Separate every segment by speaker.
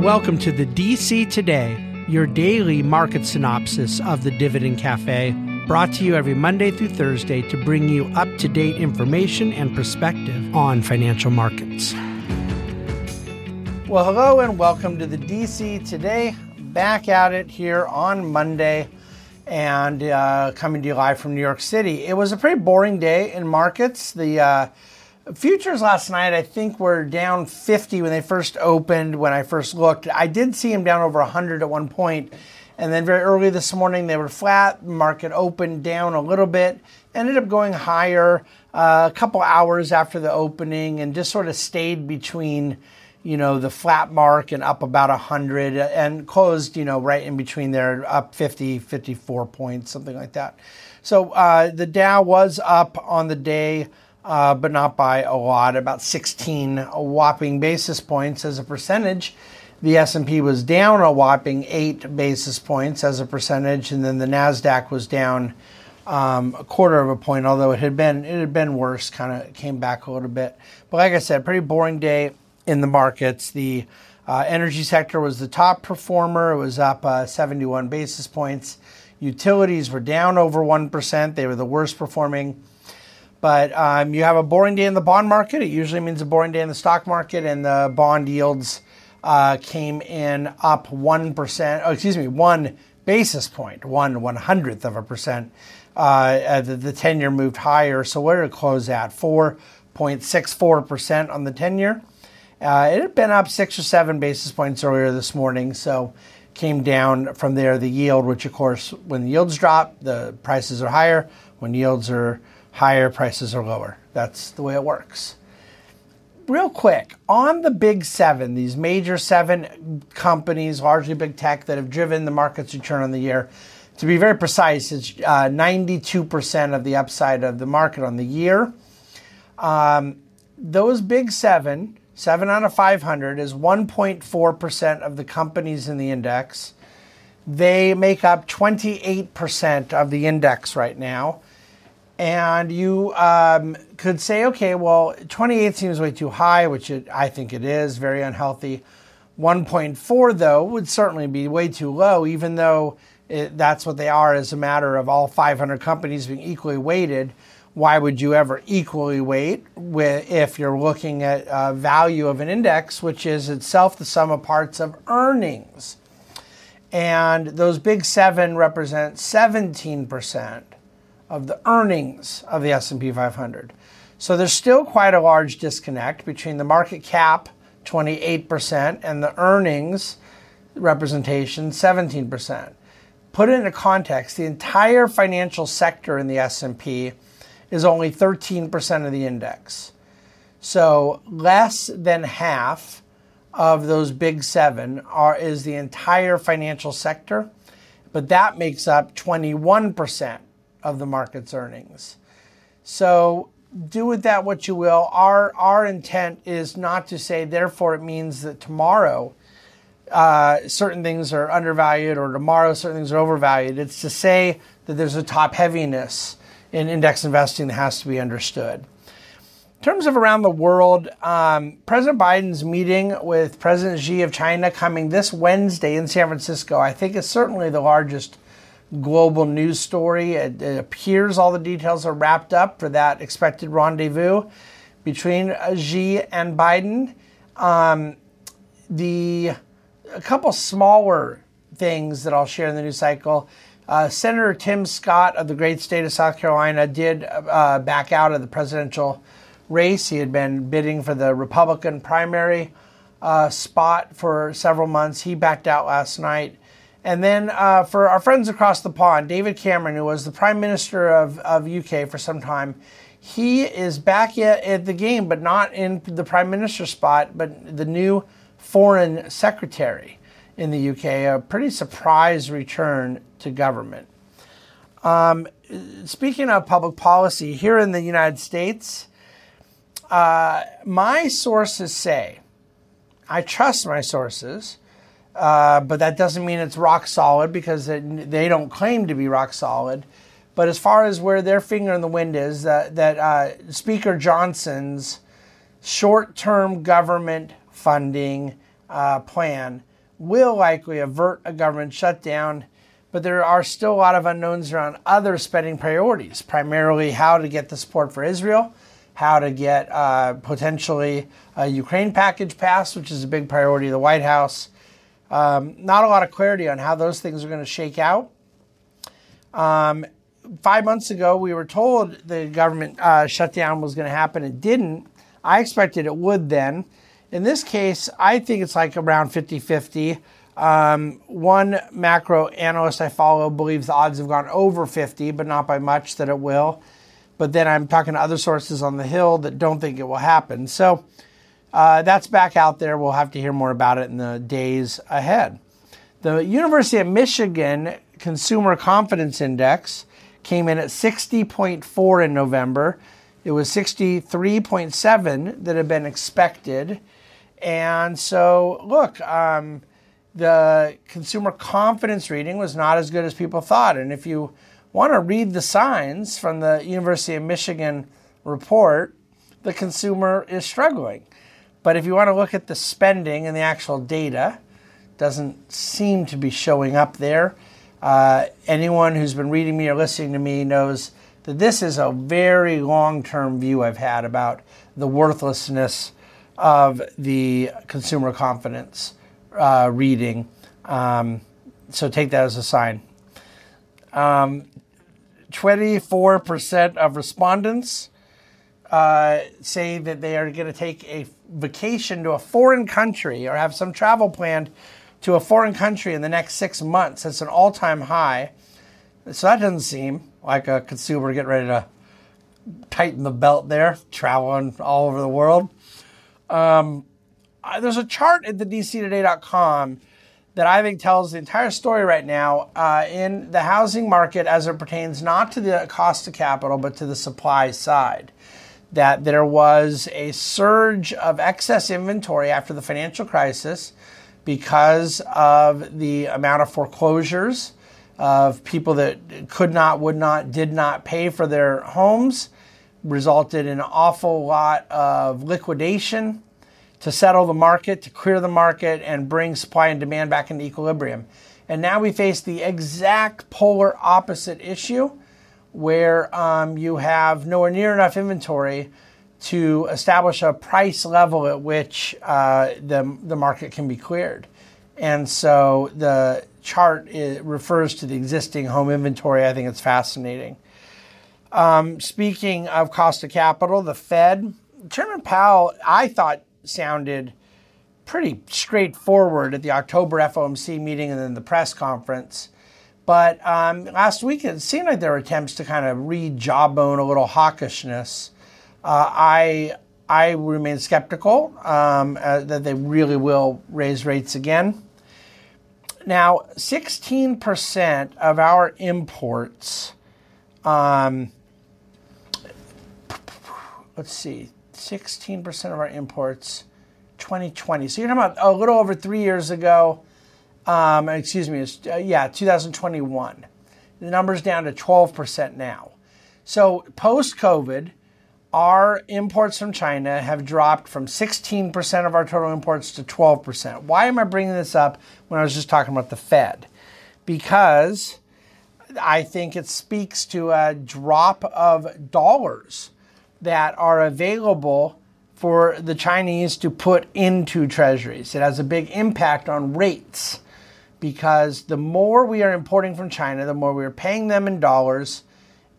Speaker 1: Welcome to the DC Today, your daily market synopsis of the Dividend Cafe, brought to you every Monday through Thursday to bring you up to date information and perspective on financial markets. Well, hello and welcome to the DC Today. Back at it here on Monday and uh, coming to you live from New York City. It was a pretty boring day in markets. The uh, Futures last night, I think, were down 50 when they first opened. When I first looked, I did see them down over 100 at one point, and then very early this morning they were flat. Market opened down a little bit, ended up going higher uh, a couple hours after the opening, and just sort of stayed between, you know, the flat mark and up about 100, and closed, you know, right in between there, up 50, 54 points, something like that. So uh, the Dow was up on the day uh, but not by a lot, about 16 whopping basis points as a percentage. The S&P was down a whopping eight basis points as a percentage, and then the Nasdaq was down um, a quarter of a point. Although it had been it had been worse, kind of came back a little bit. But like I said, pretty boring day in the markets. The uh, energy sector was the top performer. It was up uh, 71 basis points. Utilities were down over one percent. They were the worst performing. But um, you have a boring day in the bond market. It usually means a boring day in the stock market, and the bond yields uh, came in up 1%, oh, excuse me, one basis point, one one hundredth of a percent. Uh, the, the 10 year moved higher. So where did it close at? 4.64% on the 10 year. Uh, it had been up six or seven basis points earlier this morning. So came down from there. The yield, which of course, when the yields drop, the prices are higher. When yields are higher, prices are lower. That's the way it works. Real quick, on the big seven, these major seven companies, largely big tech, that have driven the market's return on the year, to be very precise, it's uh, 92% of the upside of the market on the year. Um, those big seven, seven out of 500, is 1.4% of the companies in the index. They make up 28% of the index right now. And you um, could say, okay, well, 28 seems way too high, which it, I think it is, very unhealthy. 1.4, though, would certainly be way too low, even though it, that's what they are as a matter of all 500 companies being equally weighted. Why would you ever equally weight with, if you're looking at uh, value of an index, which is itself the sum of parts of earnings? And those big seven represent 17% of the earnings of the S&P 500. So there's still quite a large disconnect between the market cap 28% and the earnings representation 17%. Put it into context, the entire financial sector in the S&P is only 13% of the index. So less than half of those big 7 are is the entire financial sector, but that makes up 21% of the market's earnings. So do with that what you will. Our our intent is not to say therefore it means that tomorrow uh, certain things are undervalued or tomorrow certain things are overvalued. It's to say that there's a top heaviness in index investing that has to be understood. In terms of around the world, um, President Biden's meeting with President Xi of China coming this Wednesday in San Francisco, I think is certainly the largest global news story. It, it, appears all the details are wrapped up for that expected rendezvous between Xi and Biden. Um, the a couple smaller things that I'll share in the news cycle. Uh, Senator Tim Scott of the great state of South Carolina did uh, back out of the presidential race. He had been bidding for the Republican primary uh, spot for several months. He backed out last night. And then uh, for our friends across the pond, David Cameron, who was the Prime Minister of, of UK for some time, he is back at, at the game, but not in the Prime Minister spot, but the new Foreign Secretary in the UK. A pretty surprise return to government. Um, speaking of public policy, here in the United States, uh, my sources say, I trust my sources uh, but that doesn't mean it's rock solid because it, they don't claim to be rock solid. But as far as where their finger in the wind is, uh, that uh, Speaker Johnson's short term government funding uh, plan will likely avert a government shutdown, but there are still a lot of unknowns around other spending priorities, primarily how to get the support for Israel, how to get uh, potentially a Ukraine package passed, which is a big priority of the White House. Um, not a lot of clarity on how those things are going to shake out. Um, five months ago, we were told the government uh, shutdown was going to happen. It didn't. I expected it would then. In this case, I think it's like around 50 50. Um, one macro analyst I follow believes the odds have gone over 50, but not by much that it will. But then I'm talking to other sources on the Hill that don't think it will happen. So uh, that's back out there. We'll have to hear more about it in the days ahead. The University of Michigan Consumer Confidence Index came in at 60.4 in November. It was 63.7 that had been expected. And so, look, um, the consumer confidence reading was not as good as people thought. And if you want to read the signs from the University of Michigan report, the consumer is struggling. But if you want to look at the spending and the actual data, doesn't seem to be showing up there. Uh, anyone who's been reading me or listening to me knows that this is a very long term view I've had about the worthlessness of the consumer confidence uh, reading. Um, so take that as a sign. Um, 24% of respondents uh, say that they are going to take a vacation to a foreign country or have some travel planned to a foreign country in the next six months. It's an all time high. So that doesn't seem like a consumer getting ready to tighten the belt there, traveling all over the world. Um, there's a chart at the dctoday.com that I think tells the entire story right now uh, in the housing market as it pertains not to the cost of capital, but to the supply side. That there was a surge of excess inventory after the financial crisis because of the amount of foreclosures of people that could not, would not, did not pay for their homes, resulted in an awful lot of liquidation to settle the market, to clear the market, and bring supply and demand back into equilibrium. And now we face the exact polar opposite issue where um, you have nowhere near enough inventory to establish a price level at which uh, the, the market can be cleared. And so the chart refers to the existing home inventory. I think it's fascinating. Um, speaking of cost of capital, the Fed, Chairman Powell, I thought sounded pretty straightforward at the October FOMC meeting and then the press conference. But um, last week it seemed like there were attempts to kind of re jawbone a little hawkishness. Uh, I I remain skeptical um, uh, that they really will raise rates again. Now, 16% of our imports, um, let's see, 16% of our imports 2020. So you're talking about a little over three years ago. Um, excuse me, uh, yeah, 2021. The number's down to 12% now. So post COVID, our imports from China have dropped from 16% of our total imports to 12%. Why am I bringing this up when I was just talking about the Fed? Because I think it speaks to a drop of dollars that are available for the Chinese to put into treasuries. It has a big impact on rates because the more we are importing from China, the more we are paying them in dollars,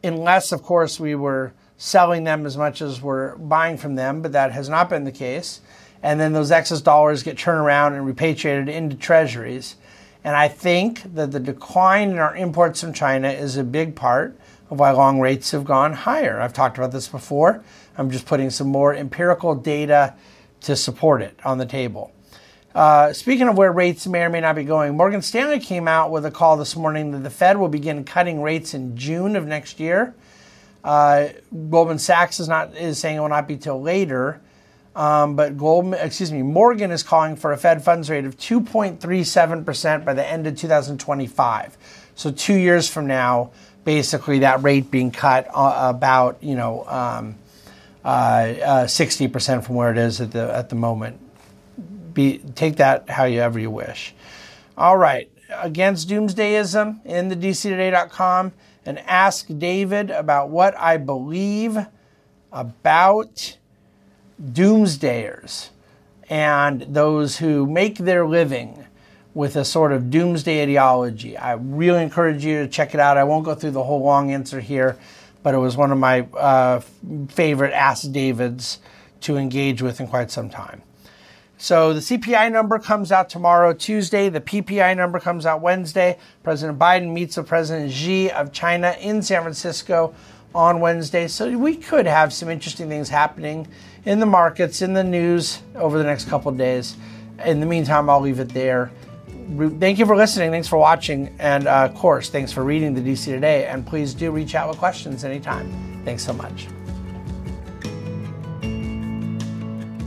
Speaker 1: unless, of course, we were selling them as much as we're buying from them, but that has not been the case. And then those excess dollars get turned around and repatriated into treasuries. And I think that the decline in our imports from China is a big part of why long rates have gone higher. I've talked about this before. I'm just putting some more empirical data to support it on the table. Uh, speaking of where rates may or may not be going, Morgan Stanley came out with a call this morning that the Fed will begin cutting rates in June of next year. Uh, Goldman Sachs is not is saying it will not be till later, um, but Goldman, excuse me, Morgan is calling for a Fed funds rate of 2.37 percent by the end of 2025. So two years from now, basically that rate being cut uh, about you know um, uh, uh, sixty percent from where it is at the at the moment. Be take that however you wish. All right, against doomsdayism in the dctoday.com and ask David about what I believe about doomsdayers and those who make their living with a sort of doomsday ideology. I really encourage you to check it out. I won't go through the whole long answer here, but it was one of my uh, favorite Ask Davids to engage with in quite some time. So the CPI number comes out tomorrow, Tuesday. The PPI number comes out Wednesday. President Biden meets with President Xi of China in San Francisco on Wednesday. So we could have some interesting things happening in the markets, in the news over the next couple days. In the meantime, I'll leave it there. Thank you for listening. Thanks for watching. And uh, of course, thanks for reading the DC Today. And please do reach out with questions anytime. Thanks so much.